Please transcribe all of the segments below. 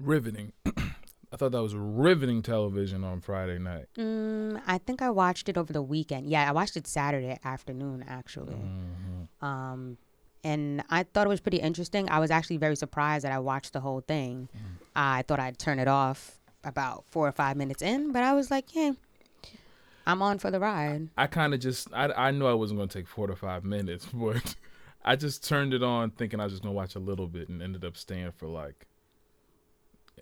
riveting. I thought that was riveting television on Friday night. Mm, I think I watched it over the weekend. Yeah, I watched it Saturday afternoon actually. Mm-hmm. Um, and I thought it was pretty interesting. I was actually very surprised that I watched the whole thing. Mm. I thought I'd turn it off about four or five minutes in, but I was like, yeah, I'm on for the ride. I kind of just I I knew I wasn't going to take four to five minutes, but I just turned it on thinking I was just going to watch a little bit and ended up staying for like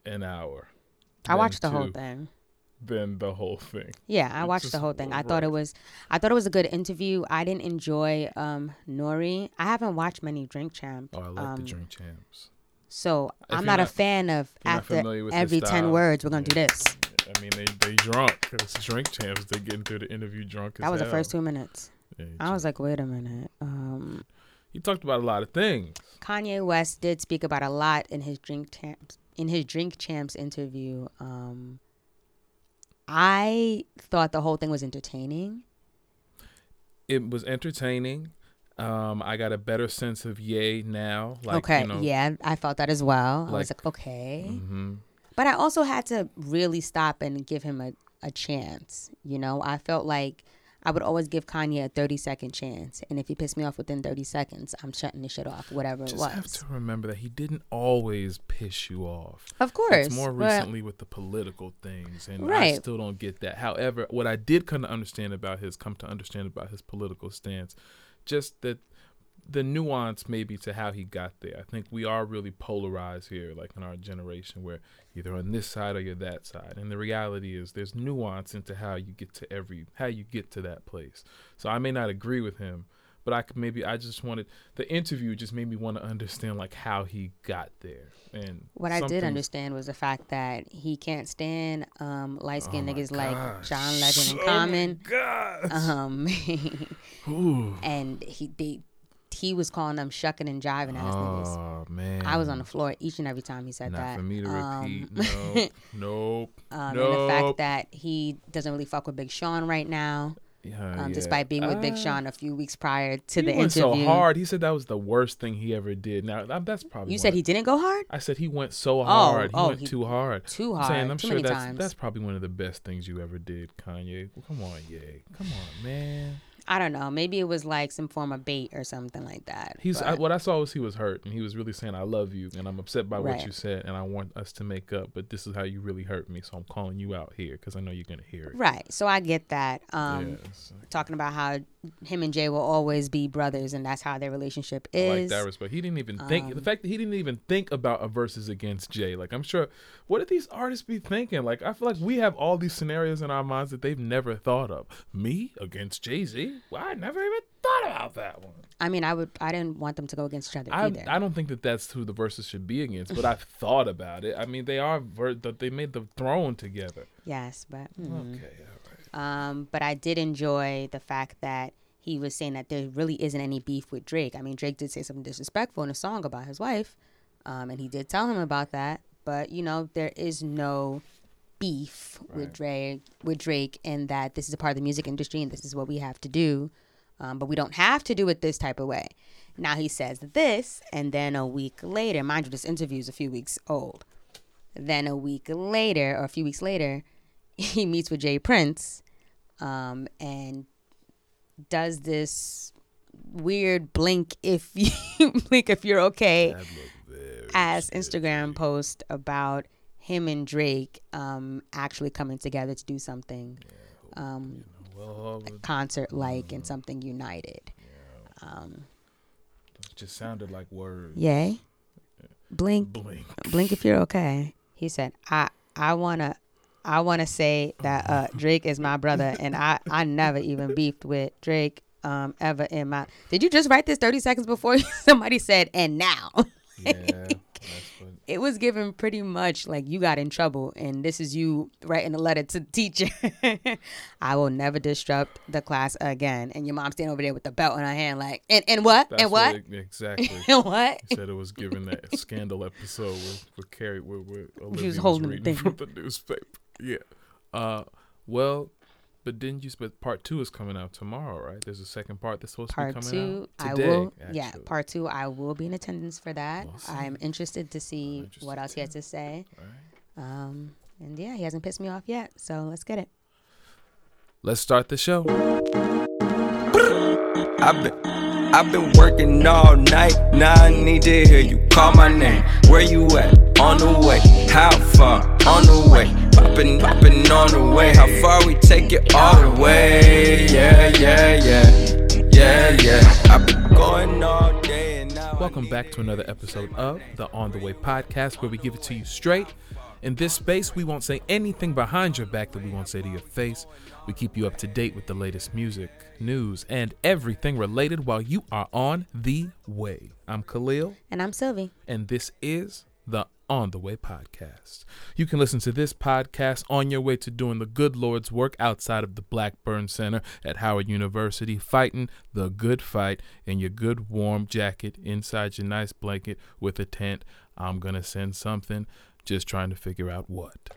an hour. I watched the whole thing. Then the whole thing. Yeah, I It's watched the whole thing. I thought it was I thought it was a good interview. I didn't enjoy um Nori. I haven't watched many Drink Champ. Oh, I like the um, drink champs. So If I'm you're not, a fan of after every ten words we're gonna do yeah. this. I mean, they they drunk. It's drink champs. They get into the interview drunk. That as was the first two minutes. Yeah, I was like, wait a minute. Um, he talked about a lot of things. Kanye West did speak about a lot in his drink champs in his drink champs interview. Um, I thought the whole thing was entertaining. It was entertaining. Um, I got a better sense of Yay now. Like, okay, you know, yeah, I felt that as well. I was like- like, okay, hmm but I also had to really stop and give him a, a chance. You know, I felt like I would always give Kanye a thirty second chance, and if he pissed me off within thirty seconds, I'm shutting the shit off, whatever it Just was. have to remember that he didn't always piss you off. Of course, It's more recently with the political things, and I still don't get that. However, what I did come to understand about his come to understand about his political stance, just that the nuance maybe to how he got there. I think we are really polarized here, like in our generation, where either on this side or you're that side. And the reality is, there's nuance into how you get to every how you get to that place. So I may not agree with him, but I could maybe I just wanted the interview just made me want to understand like how he got there. And What I did understand was the fact that he can't stand um, light skinned Oh my niggas like. John Legend and Oh my Common. gosh. Um, and he they, he was calling them shucking and jiving ass niggas. Oh man. I was on the floor each and every time he said Not that. for me to Um, repeat. nope. Nope. um, nope. And the fact that he doesn't really fuck with Big Sean right now, Yeah, um, yeah. despite being with Big Ah, Sean a few weeks prior to he the went interview. so hard. He said that was the worst thing he ever did. Now that's probably You one said he didn't go hard? I said he went so hard. he oh, went he- too hard. Too I'm hard. saying, I'm too sure many that's times. that's probably one of the best things you ever did, Kanye. Well, come on, yay. Come on, man. I don't know. Maybe it was like some form of bait or something like that. He's I, what I saw was he was hurt and he was really saying I love you and I'm upset by what Right. you said and I want us to make up, but this is how you really hurt me, so I'm calling you out here because I know you're gonna hear it. Right. So I get that. Um, yes. Talking about how him and Jay will always be brothers, and that's how their relationship I like is. that respect. He didn't even think the Um, fact that he didn't even think about a versus against Jay. Like I'm sure, what did these artists be thinking? Like I feel like we have all these scenarios in our minds that they've never thought of. Me against Jay Z? Well, I never even thought about that one. I mean, I would. I didn't want them to go against each other I either. I don't think that that's who the verses should be against, but I've thought about it. I mean, they are. Ver- they made the throne together. yes, but mm. Okay, all right. um, but I did enjoy the fact that he was saying that there really isn't any beef with Drake. I mean, Drake did say something disrespectful in a song about his wife, um, and he did tell him about that. But you know, there is no beef with Drake with Drake, and that this is a part of the music industry, and this is what we have to do. Um, but we don't have to do it this type of way. Now he says this, and then a week later, mind you, this interview is a few weeks old. Then a week later, or a few weeks later, he meets with J. Prince, um, and does this weird blink if you blink if you're okay as Instagram post about him and Drake um, actually coming together to do something um, well. concert like and something united. Um, It just sounded like words. yay. Blink Blink. blink if you're okay. He said, I I wanna I wanna say that uh Drake is my brother and I, I never even beefed with Drake um ever in my Did you just write this thirty seconds before somebody said and now? Yeah. It was given pretty much like you got in trouble and this is you writing a letter to the teacher. I will never disrupt the class again. And your mom standing over there with the belt in her hand like and, and what? That's and what? it- exactly. and what? Said it was given that scandal episode with, with Kerry, where, where Olivia she was holding the reading thing. from the newspaper. Yeah. Uh, well, but didn't you? But part two is coming out tomorrow, right? There's a second part that's supposed Part to be coming two, out I today. will. Yeah, part two, I will be in attendance for that. We'll. I'm interested to see interested what else he has to say. All right. Um, and yeah, he hasn't pissed me off yet, so let's get it. Let's start the show. I've been, I've been working all night. Now I need to hear you call my name. Where you at? On the way. How far? On the way. Popping, popping on the way. How far we take it all the way? Yeah, yeah, yeah. Yeah, yeah. I've been going all day and now. Welcome back to another episode of the On the Way podcast, where we give it to you straight. In this space, we won't say anything behind your back that we won't say to your face. We keep you up to date with the latest music, news, and everything related while you are on the way. I'm Khalil, And I'm Sylvie. and this is the On the Way podcast. You can listen to this podcast on your way to doing the good Lord's work outside of the Blackburn Center at Howard University, fighting the good fight in your good warm jacket inside your nice blanket with a tent. I'm going to send something, just trying to figure out what.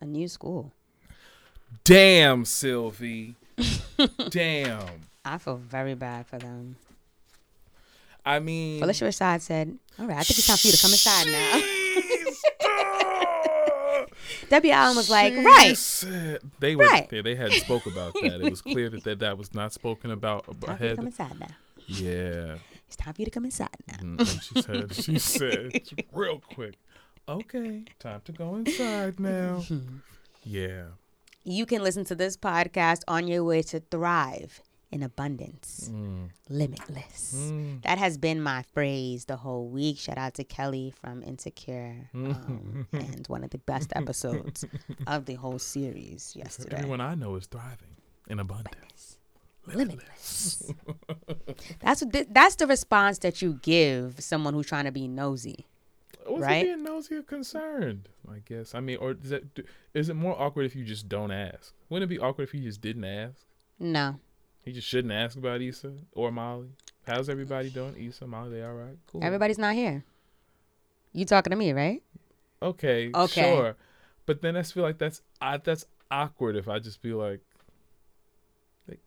A new school. Damn, Sylvie. Damn. I feel very bad for them. I mean, Phylicia Rashad said, All right, I think it's time for you to come inside now. Debbie Allen was like, Right, said- they were. Right. They, they hadn't spoke about that. It was clear that that, that was not spoken about time for you to ahead. come inside now. Yeah. It's time for you to come inside now. Mm, And she said, she said, real quick, okay, time to go inside now. Yeah. You can listen to this podcast on your way to thrive in abundance, Mm. limitless. That has been my phrase the whole week. Shout out to Kelly from Insecure um, and one of the best episodes of the whole series yesterday. Everyone I know is thriving in abundance. Limitless. that's what th- that's the response that you give someone who's trying to be nosy. Was Right? being nosy or concerned? I guess. I mean, or is that is it more awkward if you just don't ask? Wouldn't it be awkward if you just didn't ask? No, He just shouldn't ask about Issa or Molly. How's everybody doing? Issa, Molly, they all right? Cool. everybody's not here. You talking to me, right? Okay, Okay. sure. But then I feel like that's uh, that's awkward if I just be like, like,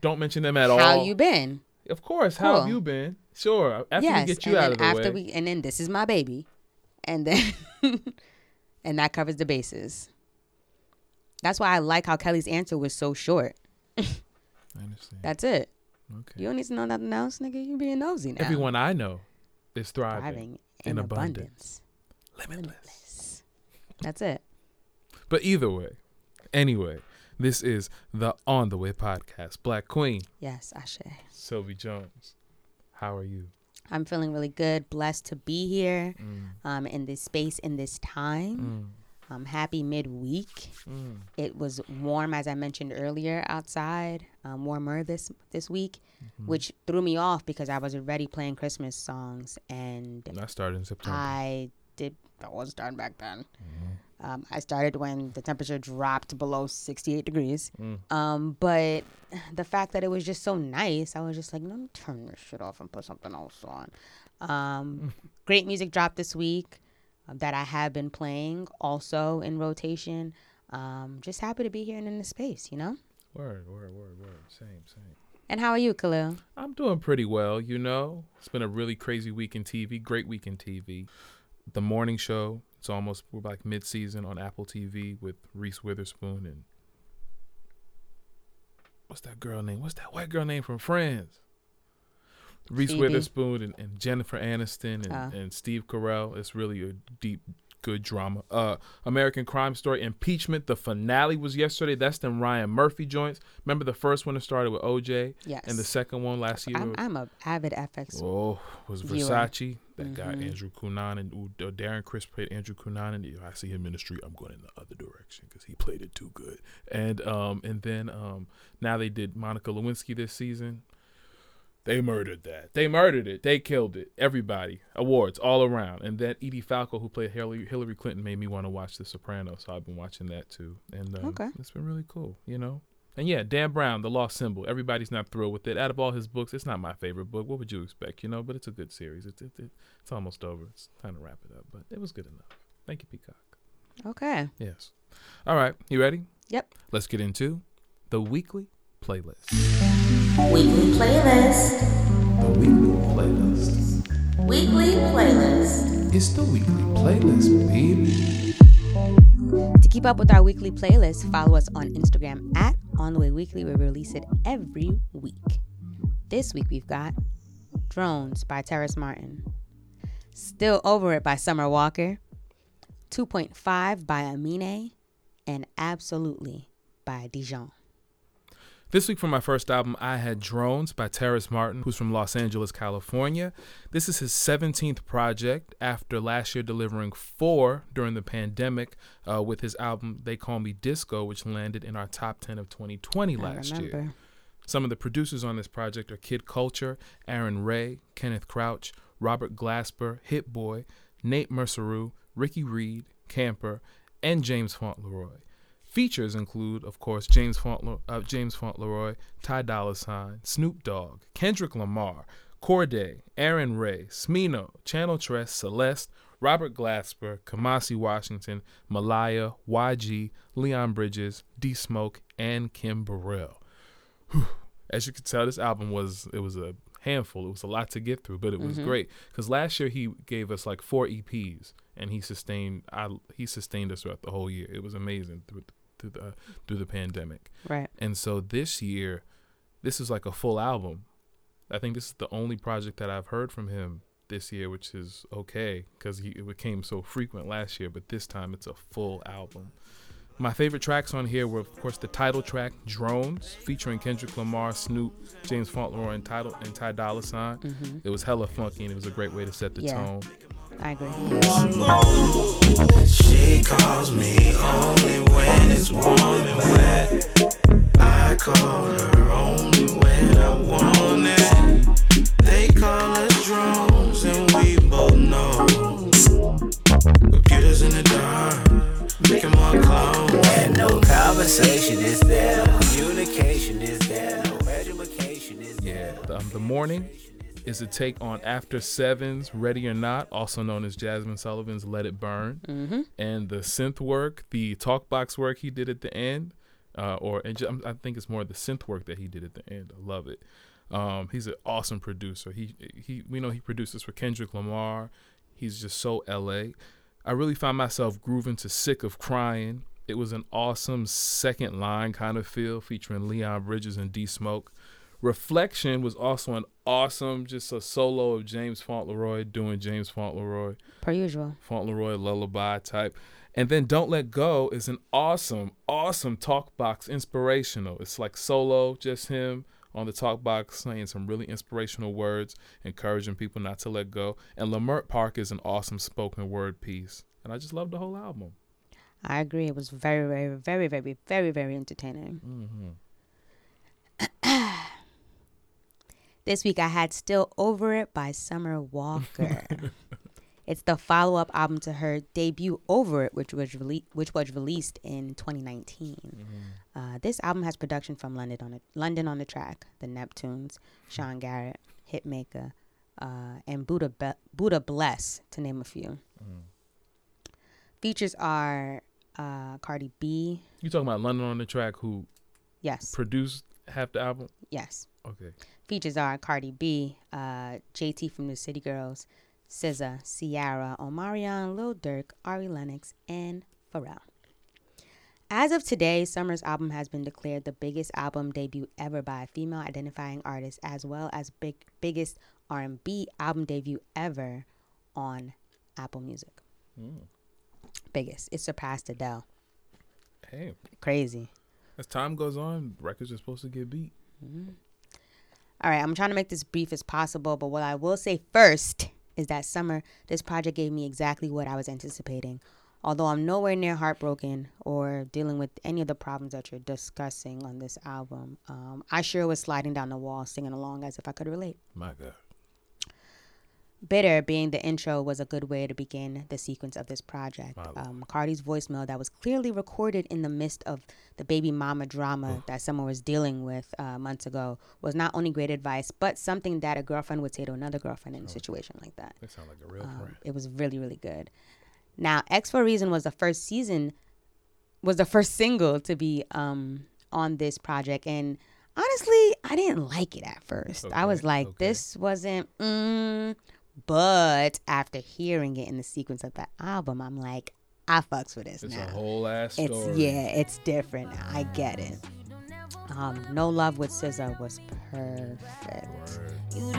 don't mention them at all. How you been? Of course. How have you been? Sure. After yes. we get you out of the after way. we and then this is my baby, and then and that covers the bases. That's why I like how Kelly's answer was so short. I understand. That's it. okay. You don't need to know nothing else, nigga. You being nosy now. Everyone I know is thriving. thriving in in, abundance. abundance. Limitless. That's it. But either way, anyway, this is the On the Way podcast. Black Queen, Yes, Ashe. Sylvie Jones. How are you? I'm feeling really good, blessed to be here Mm, um, in this space, in this time. Um, happy midweek. mm. It was warm, as I mentioned earlier, outside. Um, warmer this this week, which threw me off because I was already playing Christmas songs, and I started in September. I did. I wasn't starting back then. Um, I started when the temperature dropped below 68 degrees. Um, but the fact that it was just so nice, I was just like, let me turn this shit off and put something else on. Um, great music dropped this week that I have been playing also in rotation. Um, just happy to be here and in the space, you know? word, word, word, word. Same, same. And how are you, Khalil? I'm doing pretty well, you know. It's been a really crazy week in TV, great week in TV. The morning show, it's almost we're like mid season on Apple TV with Reese Witherspoon and what's that girl name? What's that white girl name from Friends? Reese Phoebe. Witherspoon and, and Jennifer Aniston and, Oh. and Steve Carell. It's really a deep, good drama. Uh, American Crime Story, Impeachment. The finale was yesterday. That's them Ryan Murphy joints. Remember the first one that started with OJ, Yes. and the second one last year. I'm, I'm a avid FX. Oh, was viewer. Versace that guy Mhm. Andrew Cunanan and uh, Darren Criss played Andrew Cunanan. You know, I see him in the street. I'm going in the other direction because he played it too good. And um and then um now they did Monica Lewinsky this season. They murdered that. They murdered it. They killed it. Everybody awards all around. And that Edie Falco who played Hillary, Hillary Clinton made me want to watch The Sopranos. So I've been watching that too. And um, Okay. it's been really cool. You know. And yeah, Dan Brown, The Lost Symbol. Everybody's not thrilled with it. Out of all his books, it's not my favorite book. What would you expect, you know? But it's a good series. It's it, it, it's almost over. It's time to wrap it up, but it was good enough. Thank you, Peacock. Okay. Yes. All right. You ready? Yep. Let's get into the weekly playlist. Weekly playlist. The weekly playlist. Weekly playlist. It's the weekly playlist, baby. To keep up with our weekly playlist, follow us on Instagram at On the Way Weekly. We release it every week. This week we've got Drones by Terrace Martin, Still Over It by Summer Walker, 2.5 by Amine, and Absolutely by Dijon. This week for my first album, I had Drones by Terrace Martin, who's from Los Angeles, California. This is his 17th project after last year delivering four during the pandemic uh, with his album They Call Me Disco, which landed in our top 10 of 2020 last year. Some of the producers on this project are Kid Culture, Aaron Ray, Kenneth Crouch, Robert Glasper, Hit Boy, Nate Mercereau, Ricky Reed, Camper, and James Fauntleroy. Features include, of course, James Fauntleroy, uh, James Fauntleroy, Ty Dolla Sign, Snoop Dogg, Kendrick Lamar, Cordae, Aaron Ray, Smino, Channel Tres, Celeste, Robert Glasper, Kamasi Washington, Malaya, YG, Leon Bridges, D Smoke, and Kim Burrell as you can tell, this album was it was a handful. It was a lot to get through, but it was great because last year he gave us like four EPs, and he sustained I he sustained us throughout the whole year. It was amazing through through the through the pandemic, Right. and so this year, this is like a full album. I think this is the only project that I've heard from him this year, which is okay because he it became so frequent last year, but this time it's a full album. My favorite tracks on here were, of course, the title track "Drones" featuring Kendrick Lamar, Snoop, James Fauntleroy, and title and Ty Dolla Sign. Mm-hmm. It was hella funky, and it was a great way to set the Yeah. tone. I agree. It's warm and wet. I call is a take on After Sevens, Ready or Not, also known as Jazmine Sullivan's Let It Burn, Mm-hmm. and the synth work, the talk box work he did at the end, uh, or and ju- I think it's more the synth work that he did at the end. I love it. Um, he's an awesome producer. He he we know he produces for Kendrick Lamar. He's just so LA. I really found myself grooving to Sick of Crying. It was an awesome second line kind of feel featuring Leon Bridges and D Smoke. Reflection was also an awesome, just a solo of James Fauntleroy doing James Fauntleroy, Per usual. Fauntleroy lullaby type. And then Don't Let Go is an awesome, awesome talk box inspirational. It's like solo, just him on the talk box saying some really inspirational words, encouraging people not to let go. And Leimert Park is an awesome spoken word piece. And I just love the whole album. I agree. It was very, very, very, very, very, very entertaining. Mm-hmm. This week I had Still Over It by Summer Walker. it's the follow-up album to her debut Over It, which was rele- which was released in 2019. Uh, this album has production from London on the, London on the track, the Neptunes, Sean Garrett, Hitmaker, uh, and Buddha Be- Buddha Bless, to name a few. Features are uh, Cardi B, You talking about London on the track who yes, produced half the album? yes. Okay. Features are Cardi B, uh, JT from the City Girls, SZA, Ciara, Omarion, Lil Durk, Ari Lennox, and Pharrell. As of today, Summer's album has been declared the biggest album debut ever by a female identifying artist, as well as big biggest R&B album debut ever on Apple Music. Biggest. It surpassed Adele. Hey, Crazy. as time goes on, records are supposed to get beat. All right, I'm trying to make this brief as possible, but what I will say first is that summer, this project gave me exactly what I was anticipating. Although I'm nowhere near heartbroken or dealing with any of the problems that you're discussing on this album, um, I sure was sliding down the wall singing along as if I could relate. My God. Bitter being the intro was a good way to begin the sequence of this project. Wow. Um, Cardi's voicemail that was clearly recorded in the midst of the baby mama drama that someone was dealing with uh, months ago was not only great advice, but something that a girlfriend would say to another girlfriend in a situation like that. They sound like a real Um, friend. it was really, really good. Now, X for Reason was the first season, was the first single to be um on this project, and honestly, I didn't like it at first. I was like, okay. this wasn't. Mm. But after hearing it in the sequence of the album, I'm like, I fucks with this It's now. a whole ass story. It's yeah, it's different. now. I get it. Um, no love with SZA was perfect. You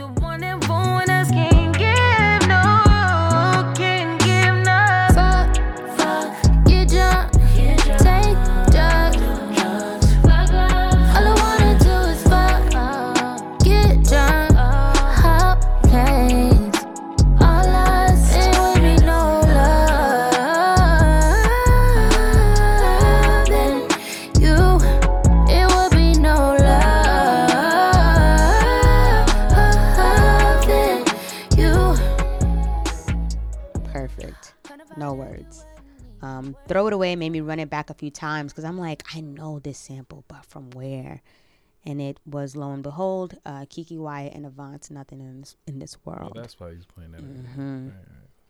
Um, Throw It Away made me run it back a few times because I'm like, I know this sample, but from where? And it was lo and behold, uh, Keke Wyatt and Avant, Nothing in this, in this Oh, World. that's why he's playing that. Mm-hmm. Right,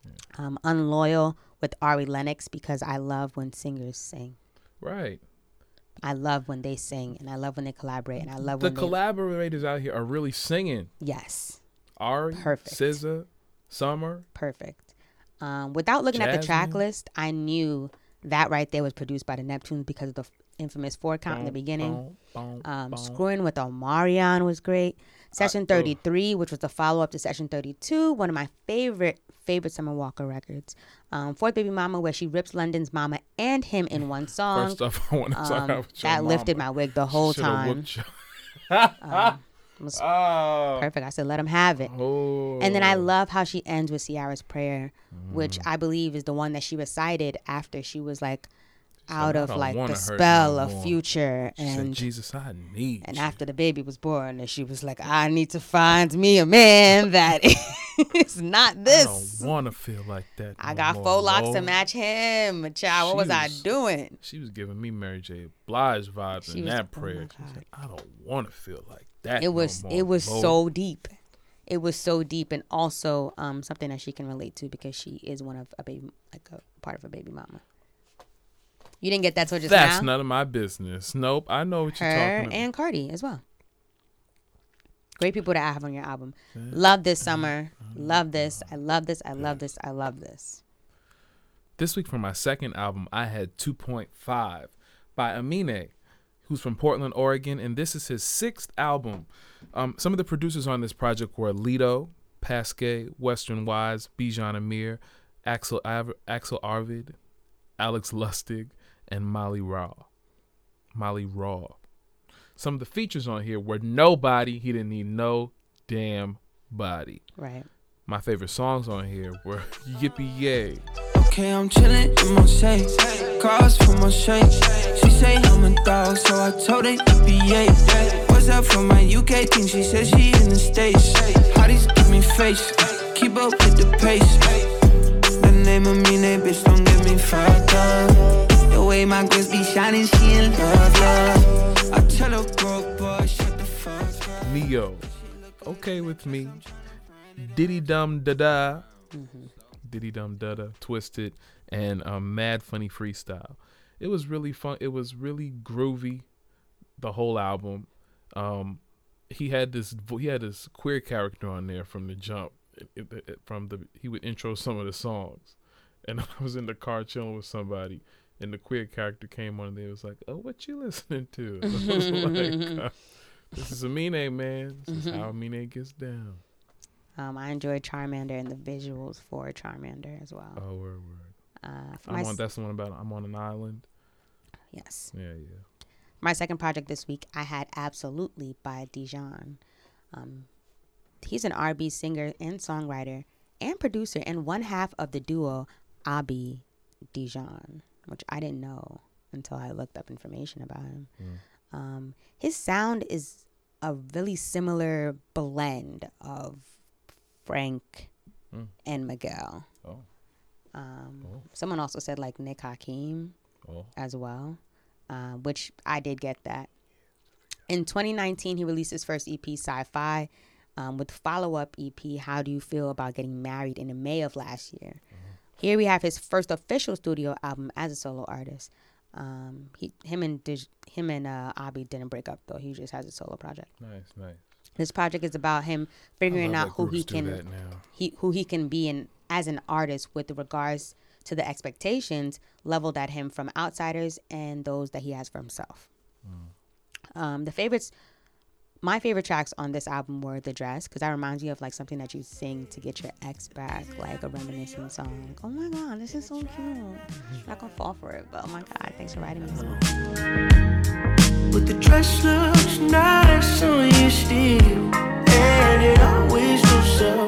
right. Um, Unloyal with Ari Lennox because I love when singers sing. Right. I love when they sing and I love when they collaborate and I love The when they, collaborators out here are really singing. yes, Ari, Perfect. SZA, Summer. perfect. Um, without looking at the track list, I knew that right there was produced by the Neptunes because of the infamous four count in the beginning. boom, boom, Um, boom. Screwing with Omarion was great. Session ugh. 33, which was the follow up to Session 32, one of my favorite, favorite Summer Walker records. Um, Fourth Baby Mama, where she rips London's mama and him in one song. First off, I want to talk Um, that lifted my wig the whole Shoulda time. whooped your- It was oh. perfect. I said, let him have it. Oh. And then I love how she ends with Ciara's prayer, which Mm. I believe is the one that she recited after she was like out "I of like the spell no of future She said, and Jesus, I need and you." after the baby was born and she was like I need to find me a man that is not this. I don't want to feel like that. I no got more, faux locks to match him. Child, what She was I doing? She was giving me Mary J. Blige vibes She in was- that oh prayer. she said, I don't want to feel like that. It was more, it was Lord." so deep. It was so deep and also um something that she can relate to because she is one of a baby like a part of a baby mama. You didn't get that so just That's now. none of my business. Nope. I know what you're talking about. and Cardi as well. Great people to have on your album. Love this summer. Love this. I love this. I love this. I love this. This week for my second album, I had 2.5 by Amine, who's from Portland, Oregon, and this is his sixth album. Um, some of the producers on this project were Lido, Pasquet, Westen Weiss, Bijan Amir, Axel, Av- Axel Arvid, Alex Lustig, and Molly Raw. Molly Raw. Some of the features on here were Nobody, he didn't need no damn body. Right. My favorite songs on here were Yippee Yay, Okay, I'm chillin' in Marseille. Cars from my She say I'm a dog, so I told her EPA. What's up from my UK team? She said she in the States. Hotties give me face. Keep up with the pace. The name of me, that bitch, don't get me fucked up. The way my girls be shining, she in love, love. I tell her broke boy, shut the fuck up. Neo, Okay with Me, Diddy Dum Da Da, mm-hmm. Diddy Dum Da Da, Twisted, and a Mad Funny Freestyle. It was really fun. It was really groovy. The whole album. Um, he had this. He had this queer character on there from the jump. It- it- it- from the he would intro some of the songs, and I was in the car chilling with somebody, and the queer character came on. and They was like, "Oh, what you listening to?" Like, uh, "This is Amine, man. This is how Amine gets down." Um, I enjoyed Charmander and the visuals for Charmander as well. Oh, word, word. Uh, I'm on. That's the one about I'm on an island. Yes. Yeah, yeah. My second project this week, I had Absolutely by Dijon. Um, he's an R&B singer and songwriter and producer and one half of the duo Abhi Dijon, which I didn't know until I looked up information about him. Um, his sound is a really similar blend of Frank Mm. and Miguel. Oh, Um, Oh. Someone also said like Nick Hakim oh. as well, uh, which I did get that. In 2019, he released his first EP, Sci Fi, um, with follow up EP, How Do You Feel About Getting Married, in May of last year, Here we have his first official studio album as a solo artist. Um, he, him and Dij- him and uh, Abhi didn't break up though. He just has a solo project. Nice, nice. This project is about him figuring out who he can he who he can be in as an artist with regards to the expectations leveled at him from outsiders and those that he has for himself. Um, the favorites, my favorite tracks on this album were "The Dress" because that reminds you of like something that you sing to get your ex back, like a reminiscing song. Oh my god, this is so cute! I'm not gonna fall for it, but oh my god, thanks for writing this song. But the dress looks nice on you still, and it always looks so.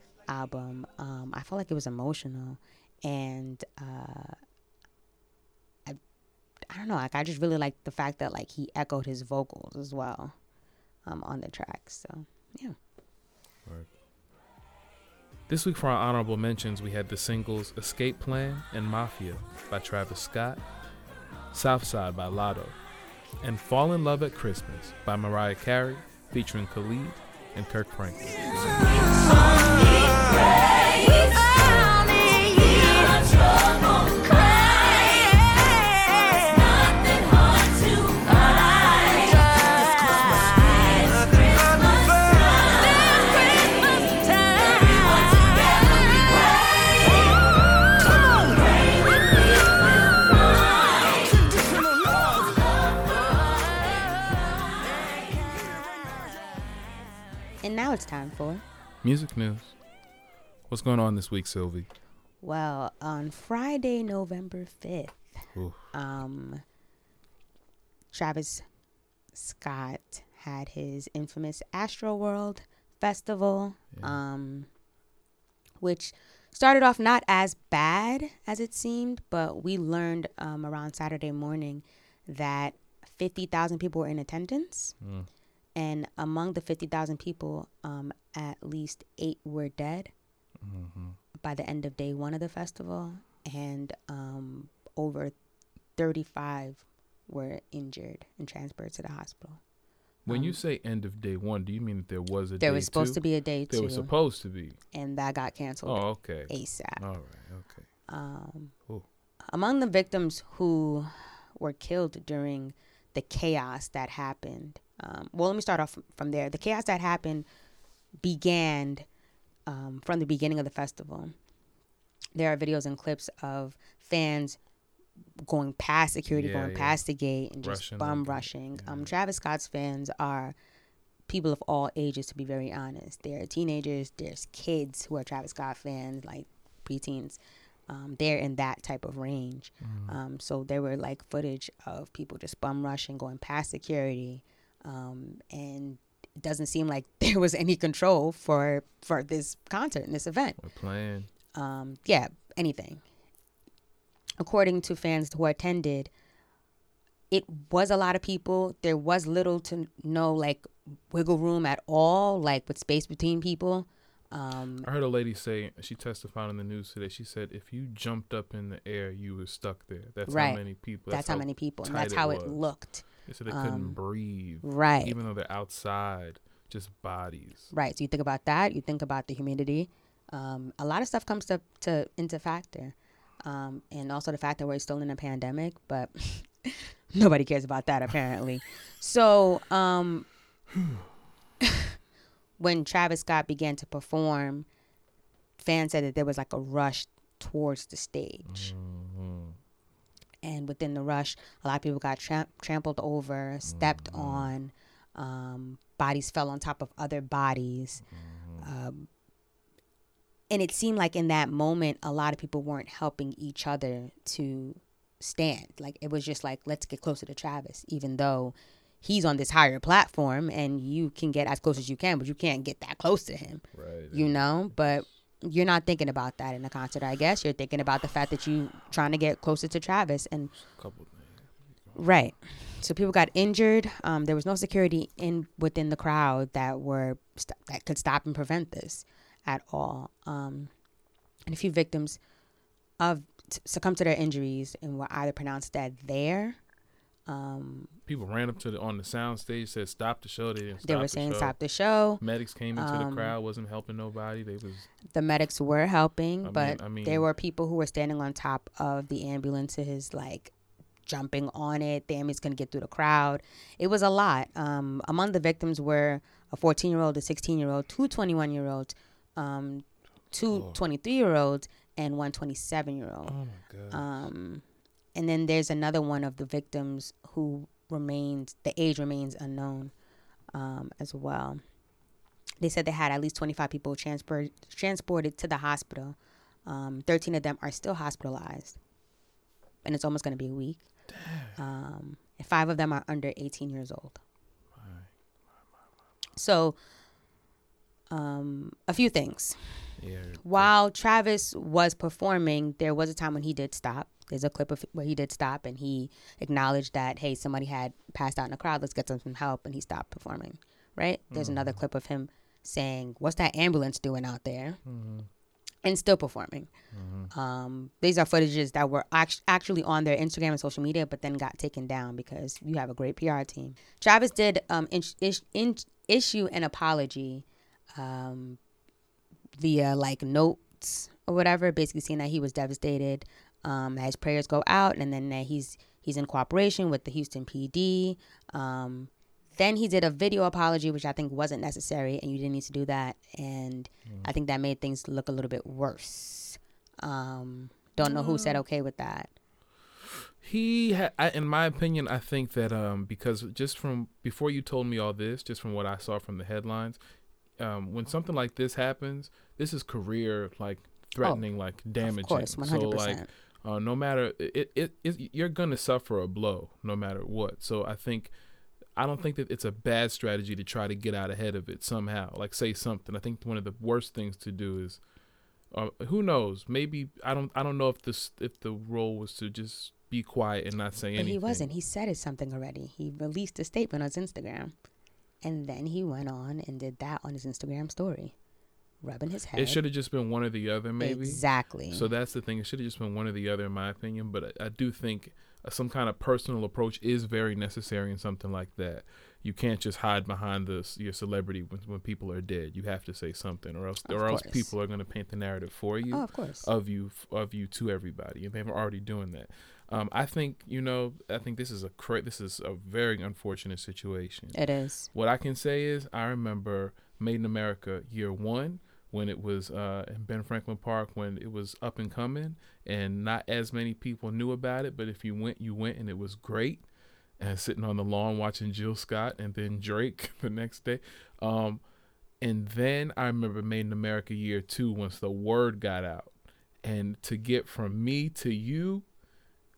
album. Um, I felt like it was emotional, and uh, I, I don't know, like I just really liked the fact that like he echoed his vocals as well um, on the track. So yeah, This week for our honorable mentions, we had the singles Escape Plan and Mafia by Travis Scott, Southside by Lotto, and Fall in Love at Christmas by Mariah Carey featuring Khalid and Kirk Franklin. And now it's time for Music news. What's going on this week, Sylvie? well on Friday, November fifth. Ooh. um, Travis Scott had his infamous Astroworld Festival, um, which started off not as bad as it seemed, but we learned um, around Saturday morning that 50,000 people were in attendance. Mm. And among the 50,000 people, um, at least eight were dead Mm-hmm. by the end of day one of the festival, and um, over 35 were injured and transferred to the hospital. When you Um, say end of day one, do you mean that there was a There was supposed two? to be a day There two, was supposed to be. and that got canceled Oh, okay. ASAP. All right. Okay. Um, Ooh. among the victims who were killed during the chaos that happened, um, well, let me start off from there. The chaos that happened began um, from the beginning of the festival. There are videos and clips of fans going past security, Yeah, going yeah. past the gate, and just Rushing bum rushing. Um, Travis Scott's fans are people of all ages, to be very honest. There are teenagers, there's kids who are Travis Scott fans, like preteens. Um, they're in that type of range. Um, so there were like footage of people just bum rushing, going past security, um, and it doesn't seem like there was any control for for this concert and this event We're playing. um, yeah, anything. According to fans who attended, it was a lot of people. There was little to no like wiggle room at all, like with space between people. Um, I heard a lady say she testified in the news today. She said if you jumped up in the air, you were stuck there. That's Right. how many people. that's, how many people, and that's how it looked. They said they couldn't um, breathe, Right, even though they're outside, just bodies. right. So you think about that. You think about the humidity. Um, a lot of stuff comes to, to into factor, um, and also the fact that we're still in a pandemic, but nobody cares about that apparently. so um, when Travis Scott began to perform, fans said that there was like a rush towards the stage. Mhm. And within the rush, a lot of people got tram- trampled over, stepped on, um, bodies fell on top of other bodies. Um, and it seemed like in that moment, a lot of people weren't helping each other to stand. Like it was just like, let's get closer to Travis, even though he's on this higher platform and you can get as close as you can, but you can't get that close to him Right. you know but you're not thinking about that in a concert. I guess you're thinking about the fact that you trying to get closer to Travis and couple. Right. So people got injured. Um, there was no security in within the crowd that were st- that could stop and prevent this at all. Um, and a few victims of t- succumbed to their injuries and were either pronounced dead there. Um, People ran up to the on the sound stage, said stop the show. They didn't stop they were the saying show. stop the show. Medics came into Um, the crowd, wasn't helping nobody. They was The medics were helping, I mean- but I mean- there were people who were standing on top of the ambulances, like jumping on it. The ambulance couldn't get through the crowd. It was a lot. Um, among the victims were a 14 year old, a 16 year old, two 21 year olds, um, two 23 year olds, and one 27 year old. oh my god. Um, and then there's another one of the victims who remains, the age remains unknown um, as well. They said they had at least 25 people transport, transported to the hospital. Um, 13 of them are still hospitalized. And it's almost going to be a week. Um, and five of them are under 18 years old. So, um, a few things. yeah. While Travis was performing, there was a time when he did stop. There's a clip of where he did stop and he acknowledged that, hey, somebody had passed out in the crowd. Let's get them some help. And he stopped performing, right? There's another clip of him saying, What's that ambulance doing out there? And still performing. Um, these are footages that were act- actually on their Instagram and social media, but then got taken down because you have a great PR team. Travis did um, in- ish- in- issue an apology um, via like notes or whatever, basically saying that he was devastated. Um, his prayers go out, and then that he's he's in cooperation with the Houston PD. Um, then he did a video apology, which I think wasn't necessary, and you didn't need to do that. And I think that made things look a little bit worse. Um, don't know who said okay with that. He, ha- I, in my opinion, I think that um, because just from before you told me all this, just from what I saw from the headlines, um, when something like this happens, this is career like threatening, like damaging. Oh, course, So like, 100%. Uh, no matter it, it, it, you're gonna suffer a blow no matter what. So I think. I don't think that it's a bad strategy to try to get out ahead of it somehow. Like say something. I think one of the worst things to do is uh, who knows? Maybe I don't. I don't know if this if the role was to just be quiet and not say But anything. he wasn't. He said it something already. He released a statement on his Instagram. And then he went on and did that on his Instagram story, rubbing his head. It should have just been one or the other, maybe. Exactly. So that's the thing. It should have just been one or the other, in my opinion. But I, I do think uh, some kind of personal approach is very necessary in something like that. You can't just hide behind this your celebrity when, when people are dead. You have to say something, or else, Of or else people are going to paint the narrative for you. Oh, of course. of you of you to everybody, and they're already doing that. Um, I think you know. I think this is a cra- this is a very unfortunate situation. It is. What I can say is I remember Made in America year one when it was uh, in Ben Franklin Park when it was up and coming and not as many people knew about it. But if you went, you went and it was great. And sitting on the lawn watching Jill Scott and then Drake the next day. Um, and then I remember Made in America year two once the word got out. And to get from me to you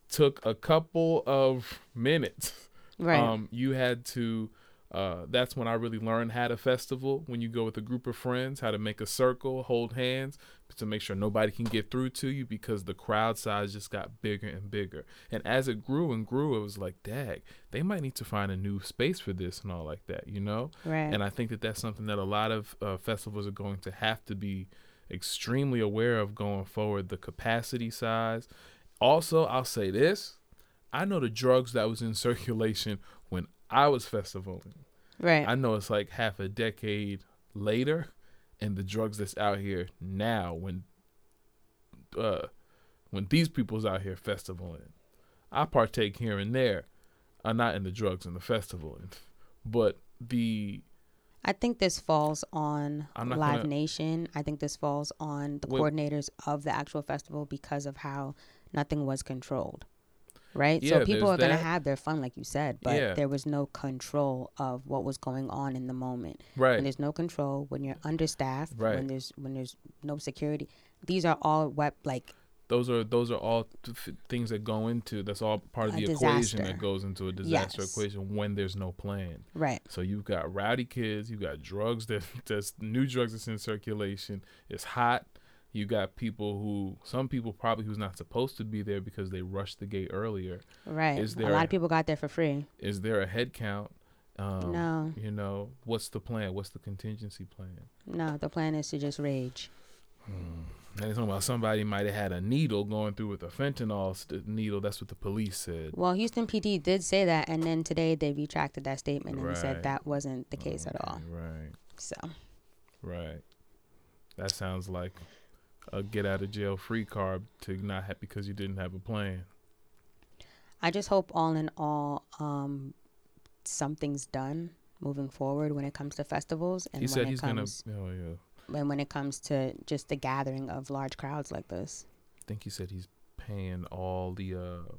took a couple of minutes. Right. Um, you had to. Uh, that's when I really learned how to festival. When you go with a group of friends, how to make a circle, hold hands, to make sure nobody can get through to you because the crowd size just got bigger and bigger. And as it grew and grew, it was like, dag, they might need to find a new space for this and all like that, you know. Right. And I think that that's something that a lot of uh, festivals are going to have to be extremely aware of going forward. The capacity size. Also, I'll say this: I know the drugs that was in circulation I was festivaling. right. I know it's like half a decade later, and the drugs that's out here now when uh when these people's out here festivaling. I partake here and there. I'm not in the drugs and the festivaling. But the I think this falls on Live gonna- Nation. I think this falls on the Wait. coordinators of the actual festival because of how nothing was controlled. Right? Yeah, so people are going to have their fun, like you said, but Yeah. there was no control of what was going on in the moment. right. When there's no control, when you're understaffed, Right. when there's when there's no security, these are all what like those are those are all th- things that go into that's all part of the equation that goes into a disaster Yes. equation when there's no plan. right. So you've got rowdy kids, you've got drugs that that's new drugs that's in circulation. It's hot. You got people who, some people probably who's not supposed to be there because they rushed the gate earlier. Right. Is there a lot of people got there for free. Is there a head count? Um, No. You know, what's the plan? What's the contingency plan? No, the plan is to just rage. And they're talking about somebody might have had a needle going through with a fentanyl st- needle. That's what the police said. Well, Houston PD did say that, and then today they retracted that statement and said that wasn't the case at all. Right. So right. That sounds like a get out of jail free card to not have because you didn't have a plan. I just hope, all in all, um, something's done moving forward when it comes to festivals and he when said it he's comes gonna. Oh yeah. and when it comes to just the gathering of large crowds like this. I think he said he's paying all the uh,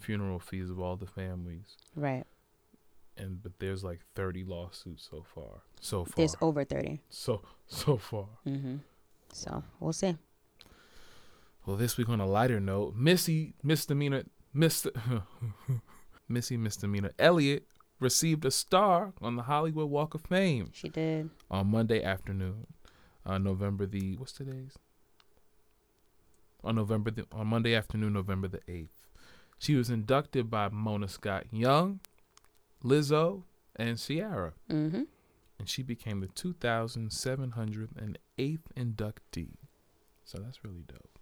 funeral fees of all the families, Right. and but there's like 30 lawsuits so far. So far. There's over thirty. so so far. Mm-hmm. So we'll see. Well, this week on a lighter note, Missy misdemeanor Mr. Missy misdemeanor Elliott received a star on the Hollywood Walk of Fame She did. on Monday afternoon, uh, November the what's today's? On November the on Monday afternoon, November the eighth. She was inducted by Mona Scott Young, Lizzo, and Ciara, Mm-hmm. And she became the 2,708th inductee. So that's really dope.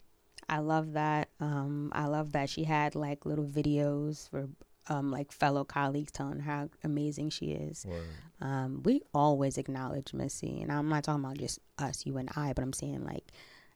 I love that. Um, I love that she had like little videos for um, like fellow colleagues telling how amazing she is. Um, we always acknowledge Missy, and I'm not talking about just us, you and I, but I'm saying like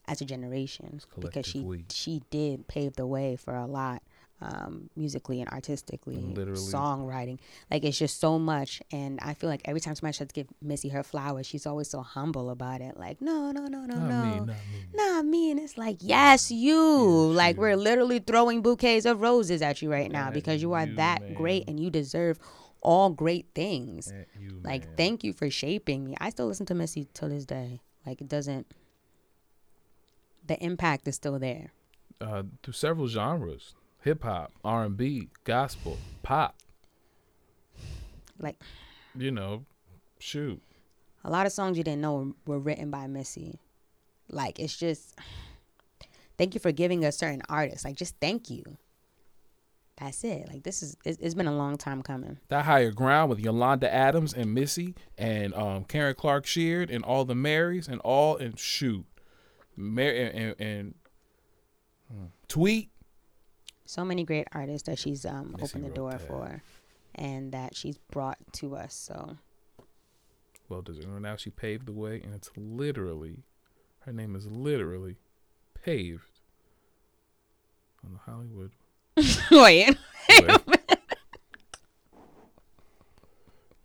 as a generation because she we. she did pave the way for a lot um, musically and artistically, Literally. songwriting. Like it's just so much, and I feel like every time somebody tries to give Missy her flowers, she's always so humble about it. Like no, no, no, no, Not no me, not me. not me. And it's like, yes, you. Yes, like you. we're literally throwing bouquets of roses at you right now At because you are you, that great and you deserve all great things. You, Like, man. thank you for shaping me. I still listen to Missy till this day. Like, it doesn't. The impact is still there. uh, through several genres: hip hop, R and B, gospel, pop. Like, You know, shoot. a lot of songs you didn't know were, written by Missy. Like, it's just. Thank you for giving us certain artists. Like, just thank you. That's it. Like, this is. It's, it's been a long time coming. That higher ground with Yolanda Adams and Missy and um, Karen Clark Sheard and all the Marys and all and shoot, Mary and, and, and hmm, Tweet. So many great artists that she's um, opened the door that. for and that she's brought to us so Well deserved. Now she paved the way, and it's literally, her name is literally, paved on the Hollywood. wait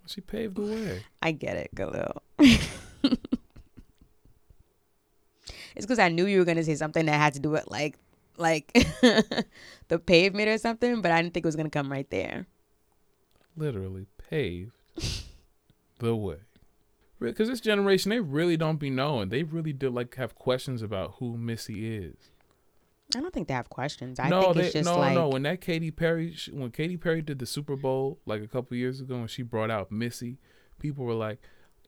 she paved the way. i get it Khalil. it's because i knew you were going to say something that had to do with like like the pavement or something but i didn't think it was going to come right there literally paved the way. Because this generation, they really don't be knowing. They really do like have questions about who Missy is. i don't think they have questions i no, think they it's just no like no. When that Katy Perry, when Katy Perry did the Super Bowl like a couple years ago, when she brought out Missy, people were like,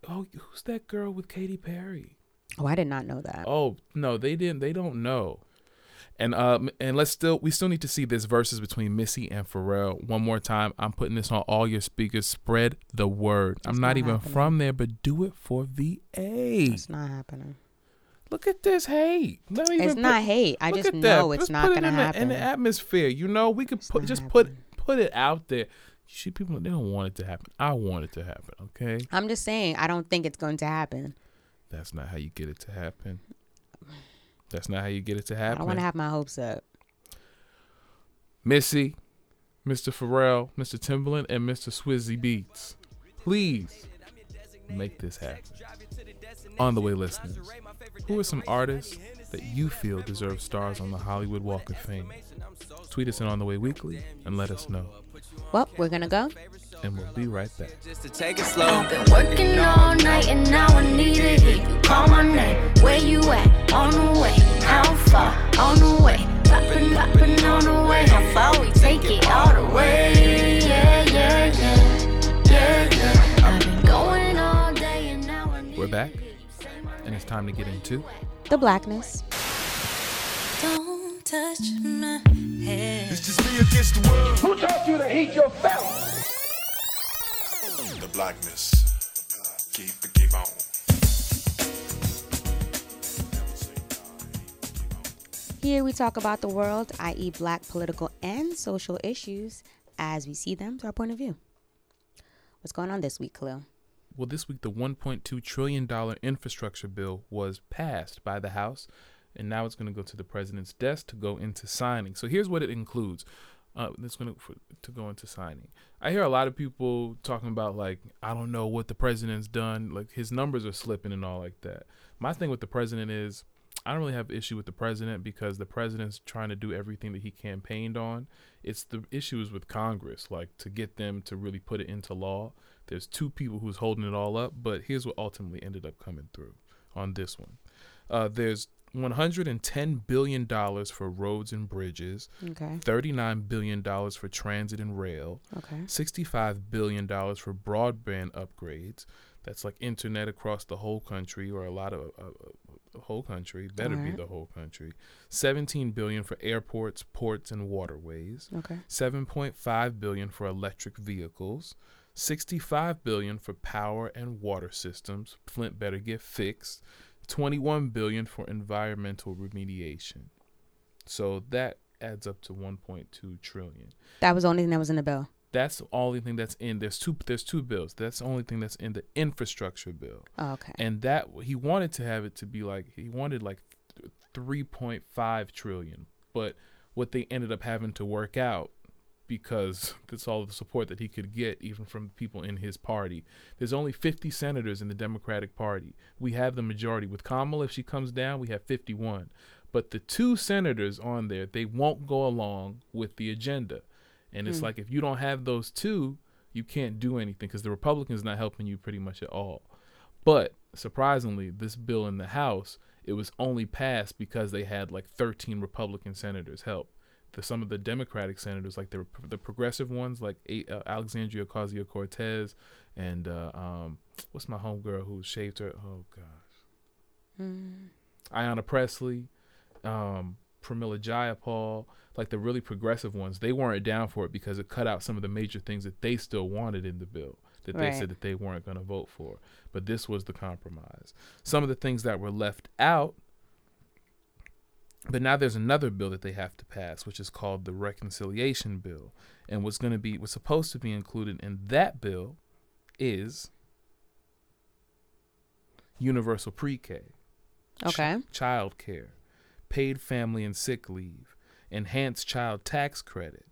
"Oh, who's that girl with Katy Perry?" oh i did not know that Oh no, they didn't. They don't know. And um, and let's still we still need to see this verses between Missy and Pharrell one more time. I'm putting this on all your speakers. Spread the word. I'm not not even happening. from there, but do it for VA. it's not happening Look at this hate. Not it's put- not hate i just know that. it's Just not put it going to in the- happen in the atmosphere. You know, we could put just put happening. put it out there. You see, people they don't want it to happen. I want it to happen. Okay, i'm just saying i don't think it's going to happen that's not how you get it to happen. That's not how you get it to happen. don't want to have my hopes up Missy, Mr. Pharrell, Mr. Timbaland, and Mr. Swizzy Beats. Please make this happen. On the way, listeners, who are some artists that you feel deserve stars on the Hollywood Walk of Fame? Tweet us in On the Way Weekly and let us know. well we're going to go And we'll be right back. Just to take it slow. Been working all night and now I need to hear you call my name. Where you at? On the way. How far? On the way. Poppin', poppin' on the way. How far we take it all the way? Yeah, yeah, yeah. Yeah, yeah. I've been going all day and now I need We're back, to hear you say my and it's time to get into the blackness. Don't touch my hair. It's just me against the world. Who taught you to heat your felt? The blackness. Keep it, keep on. Here we talk about the world, i.e., black political and social issues as we see them through our point of view. What's going on this week, Khalil? Well, this week the 1.2 trillion dollar infrastructure bill was passed by the House, and now it's going to go to the president's desk to go into signing. So here's what it includes. Uh, it's going to to go into signing. I hear a lot of people talking about like I don't know what the president's done. Like his numbers are slipping and all like that. My thing with the president is I don't really have issue with the president because the president's trying to do everything that he campaigned on. It's the issues with Congress, like to get them to really put it into law. There's two people who's holding it all up, but here's what ultimately ended up coming through on this one. Uh, there's 110 billion dollars for roads and bridges, Okay. 39 billion dollars for transit and rail, Okay. 65 billion dollars for broadband upgrades. That's like internet across the whole country or a lot of uh, uh, whole country. Better be the whole country. 17 billion for airports, ports and waterways. Okay. 7.5 billion for electric vehicles. 65 billion for power and water systems. Flint better get fixed. 21 billion for environmental remediation. So that adds up to 1.2 trillion. That was the only thing that was in the bill. That's the only thing that's in. There's two. There's two bills. That's the only thing that's in the infrastructure bill. Oh, okay. And that he wanted to have it to be like he wanted like 3.5 trillion, but what they ended up having to work out because that's all the support that he could get even from people in his party. There's only 50 senators in the Democratic Party. We have the majority with Kamala if she comes down, we have 51. But the two senators on there, they won't go along with the agenda. And it's hmm. like if you don't have those two, you can't do anything because the Republicans not helping you pretty much at all. But surprisingly, this bill in the House, it was only passed because they had like 13 Republican senators help. The, some of the Democratic senators, like the the progressive ones, like uh, Alexandria Ocasio Cortez, and uh, um, what's my homegirl who shaved her? Oh gosh, Ayanna Pressley, um, Pramila Jayapal, like the really progressive ones, they weren't down for it because it cut out some of the major things that they still wanted in the bill that they Right. said that they weren't going to vote for. But this was the compromise. Some of the things that were left out. But now there's another bill that they have to pass, which is called the reconciliation bill. And what's going to be, what's supposed to be included in that bill is universal pre-K Okay. child care, paid family and sick leave, enhanced child tax credit,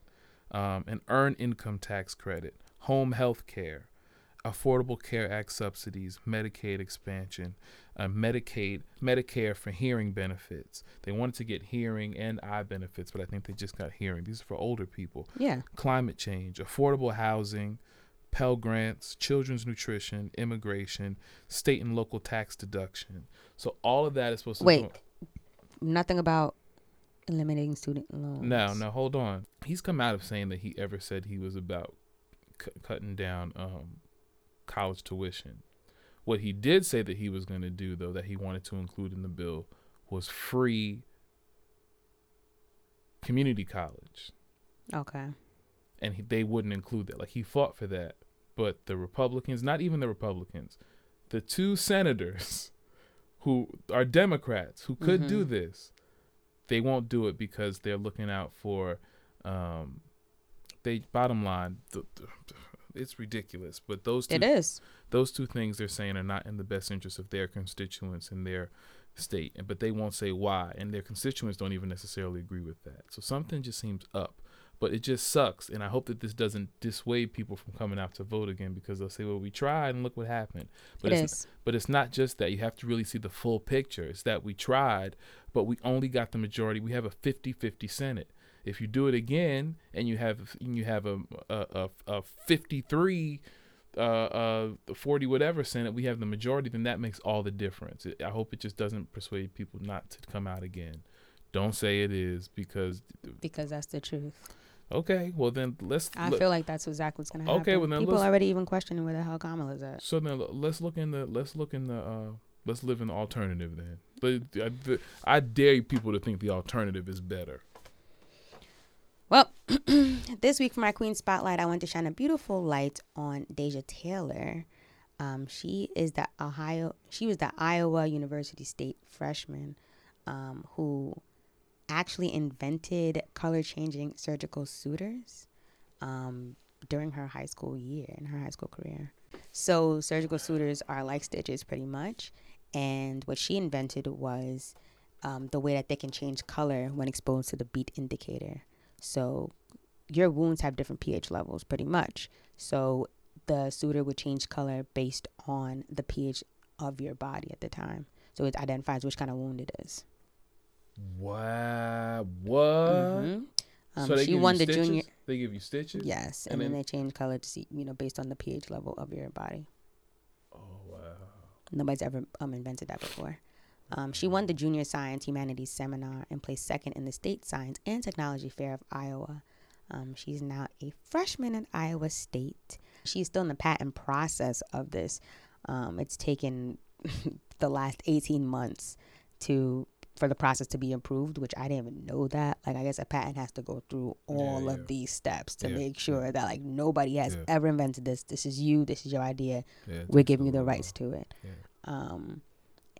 um, an earned income tax credit, home health care, Affordable Care Act subsidies, Medicaid expansion, uh, Medicaid, Medicare for hearing benefits. They wanted to get hearing and eye benefits, but I think they just got hearing. These are for older people Yeah. climate change, affordable housing, Pell Grants, children's nutrition, immigration, state and local tax deduction. So all of that is supposed to Wait. go- Nothing about eliminating student loans. No, no, hold on. He's come out of saying that he ever said he was about cu- cutting down um, college tuition. What he did say that he was going to do, though, that he wanted to include in the bill was free community college. Okay. and he, they wouldn't include that. Like he fought for that, but the Republicans, not even the Republicans, the two senators who are Democrats who could do this, they won't do it because they're looking out for. Um, they bottom line, the, the, it's ridiculous, but those two It is. those two things they're saying are not in the best interest of their constituents and their state and but they won't say why and their constituents don't even necessarily agree with that. So something just seems up but it just sucks and i hope that this doesn't dissuade people from coming out to vote again because they'll say well we tried and look what happened. But It it's is. but it's not just that. You have to really see the full picture. It's that we tried but we only got the majority. We have a 50-50 senate if you do it again and you have you have a a, a, a 53 uh, uh, 40 whatever Senate, we have the majority, then that makes all the difference. It, I hope it just doesn't persuade people not to come out again. Don't say it is because, Because that's the truth. okay, well then let's. I look- feel like that's exactly what's gonna happen. Okay, well then people already even questioning where the hell Kamala's at. so then let's look in the let's look in the uh let's live in the alternative then. But I, the- I dare people to think the alternative is better. Well, this week for my Queen Spotlight, I want to shine a beautiful light on Deja Taylor. Um, she is the Ohio. She was the Iowa University State freshman um, who actually invented color changing surgical sutures um, during her high school year in her high school career. So surgical sutures are like stitches, pretty much. And what she invented was um, the way that they can change color when exposed to the beet indicator. So your wounds have different pH levels, pretty much. So the suture would change color based on the pH of your body at the time. So it identifies which kind of wound it is. Wow. What? Mhm. Um, so they she give won you the stitches? junior. They give you stitches. Yes, And and, then, then- they change color to see, you know, based on the pH level of your body. Oh wow. Nobody's ever um, invented that before. Um, she won the Junior Science Humanities Seminar and placed second in the State Science and Technology Fair of Iowa. Um, she's now a freshman at Iowa State. She's still in the patent process of this. Um, it's taken the last 18 months to for the process to be approved, which I didn't even know that. Like, I guess a patent has to go through all yeah. of these steps to Yeah, make sure that like nobody has ever invented this. This is you. This is your idea. We're giving you the rights to it. Um,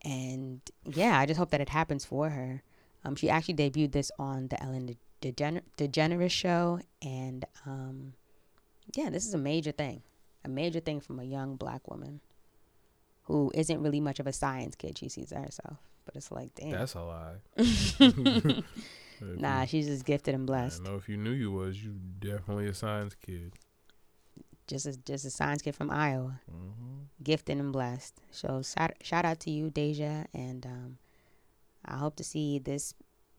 and yeah, I just hope that it happens for her. Um, she actually debuted this on the Ellen DeGener- DeGeneres show, and um, yeah, this is a major thing, a major thing from a young black woman who isn't really much of a science kid. She sees herself, but it's like, damn, That's a lie. nah, she's just gifted and blessed. I know if you knew you was, you definitely a science kid. Just a just a science kid from Iowa, hmm gifted and blessed. So shout shout out to you, Deja, and um, I hope to see this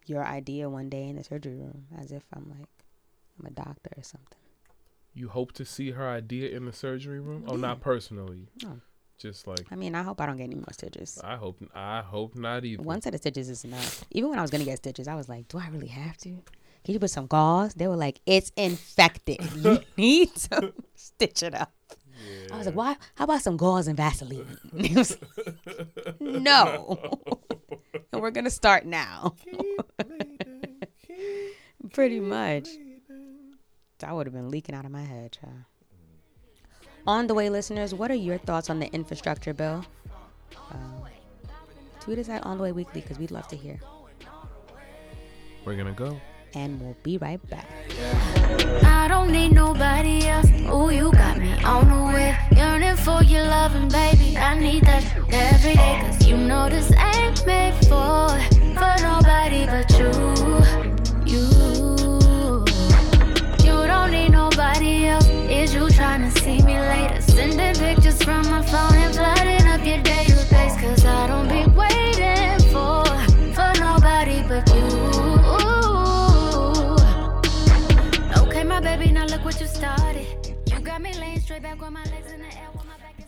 your idea one day in the surgery room, as if I'm like I'm a doctor or something. You hope to see her idea in the surgery room? Oh, Yeah. not personally. No. Just like I mean, I hope I don't get any more stitches. I hope. I hope not either. One set of stitches is enough. Even when I was gonna get stitches, I was like, do I really have to? Can you put some gauze? They were like, it's infected. You need to stitch it up. I was like, why? How about some gauze and Vaseline? It was- no. and we're gonna start now. Pretty much. That would have been leaking out of my head, child. On the way, listeners, what are your thoughts on the infrastructure bill? Um, tweet us at On the Way Weekly because we'd love to hear. We're gonna go. And we'll be right back. I don't need nobody else. You got me on the. Yearning for your loving, baby. I need that every day. Cause you know this ain't made for, for nobody but. You. You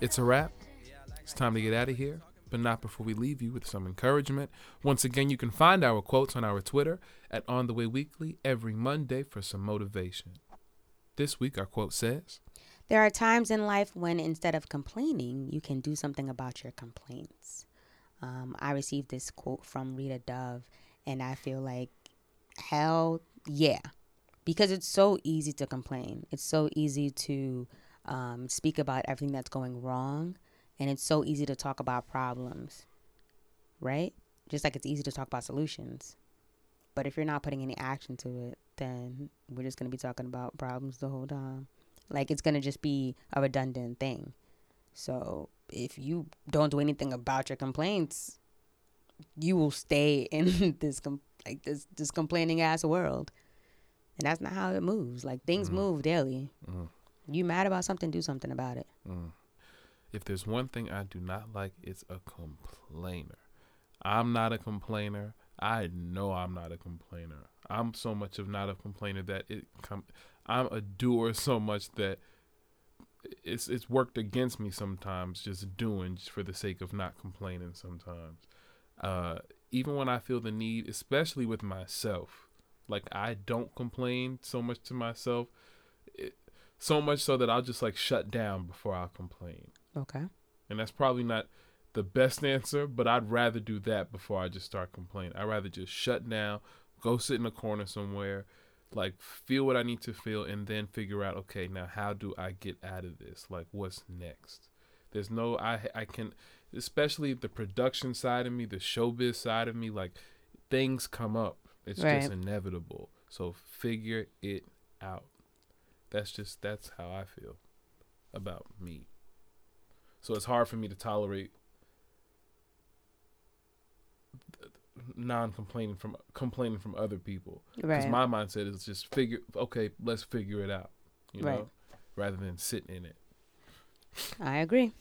It's a wrap. It's time to get out of here, but not before we leave you with some encouragement. Once again, you can find our quotes on our Twitter at On the Way Weekly every Monday for some motivation. This week, our quote says, There are times in life when instead of complaining, you can do something about your complaints. Um, I received this quote from Rita Dove, and I feel like, hell yeah. Because it's so easy to complain. It's so easy to um, speak about everything that's going wrong, and it's so easy to talk about problems, right? Just like it's easy to talk about solutions. But if you're not putting any action to it, then we're just going to be talking about problems the whole time. Like it's going to just be a redundant thing. So if you don't do anything about your complaints, you will stay in this com- like this this complaining ass world. And that's not how it moves. Like things move daily. You mad about something, do something about it. If there's one thing I do not like, it's a complainer. I'm not a complainer. I know I'm not a complainer. I'm so much of not a complainer that it come. I'm a doer so much that it's it's worked against me sometimes. Just doing just for the sake of not complaining. Sometimes, uh, even when I feel the need, especially with myself, like I don't complain so much to myself. So much so that I'll just like shut down before I'll complain Okay. and that's probably not the best answer, but I'd rather do that before I just start complaining. I'd rather just shut down, go sit in a corner somewhere, like feel what I need to feel, and then figure out, okay, now how do I get out of this? Like, what's next? There's no, I, I can, especially the production side of me, the showbiz side of me, like things come up. It's Right. just inevitable. So figure it out. That's just, that's how I feel about me. So it's hard for me to tolerate non-complaining from complaining from other people because Right. my mindset is just figure okay let's figure it out you Right. know rather than sitting in it I agree.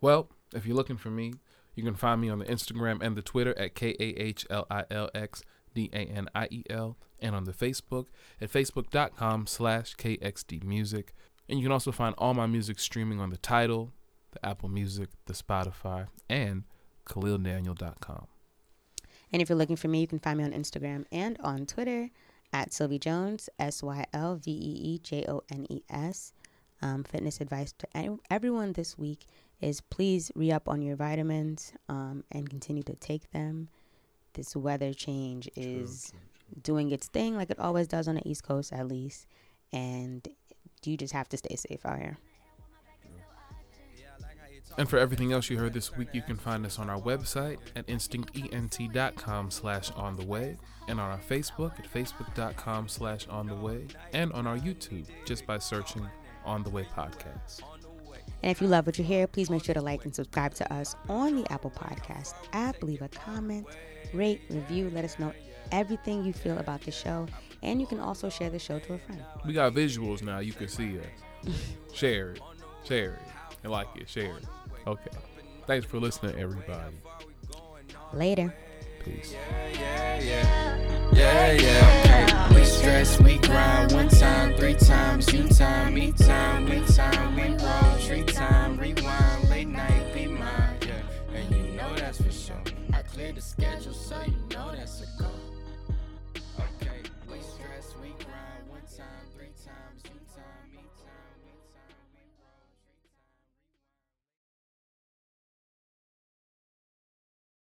well if you're looking for me you can find me on the instagram and the twitter at k-a-h-l-i-l-x-d-a-n-i-e-l and on the facebook at facebook.com slash kxdmusic and you can also find all my music streaming on the Tidal the apple music the spotify and khalildaniel.com And if you're looking for me, you can find me on Instagram and on Twitter at Sylvee Jones, S Y L V E E J O N E S. Um, fitness advice to everyone this week is please re up on your vitamins um, and continue to take them. This weather change is doing its thing like it always does on the East Coast, at least. And you just have to stay safe out here. And for everything else you heard this week, you can find us on our website at instinctent.com slash on the way, and on our Facebook at facebook.com slash on the way, and on our YouTube just by searching on the way podcast. And if you love what you hear, please make sure to like and subscribe to us on the Apple Podcast app. Leave a comment, rate, review, let us know everything you feel about the show. And you can also share the show to a friend. We got visuals now. You can see us. share it. Share it. And like it. Share it. Okay. Thanks for listening, everybody. Later. Peace. Yeah, yeah. We stress, we grind one time, three times, you time, me time, we time, we roll, tree time, rewind, late night, be mine, yeah. And you know that's for sure. I cleared the schedule, so you know that's a go.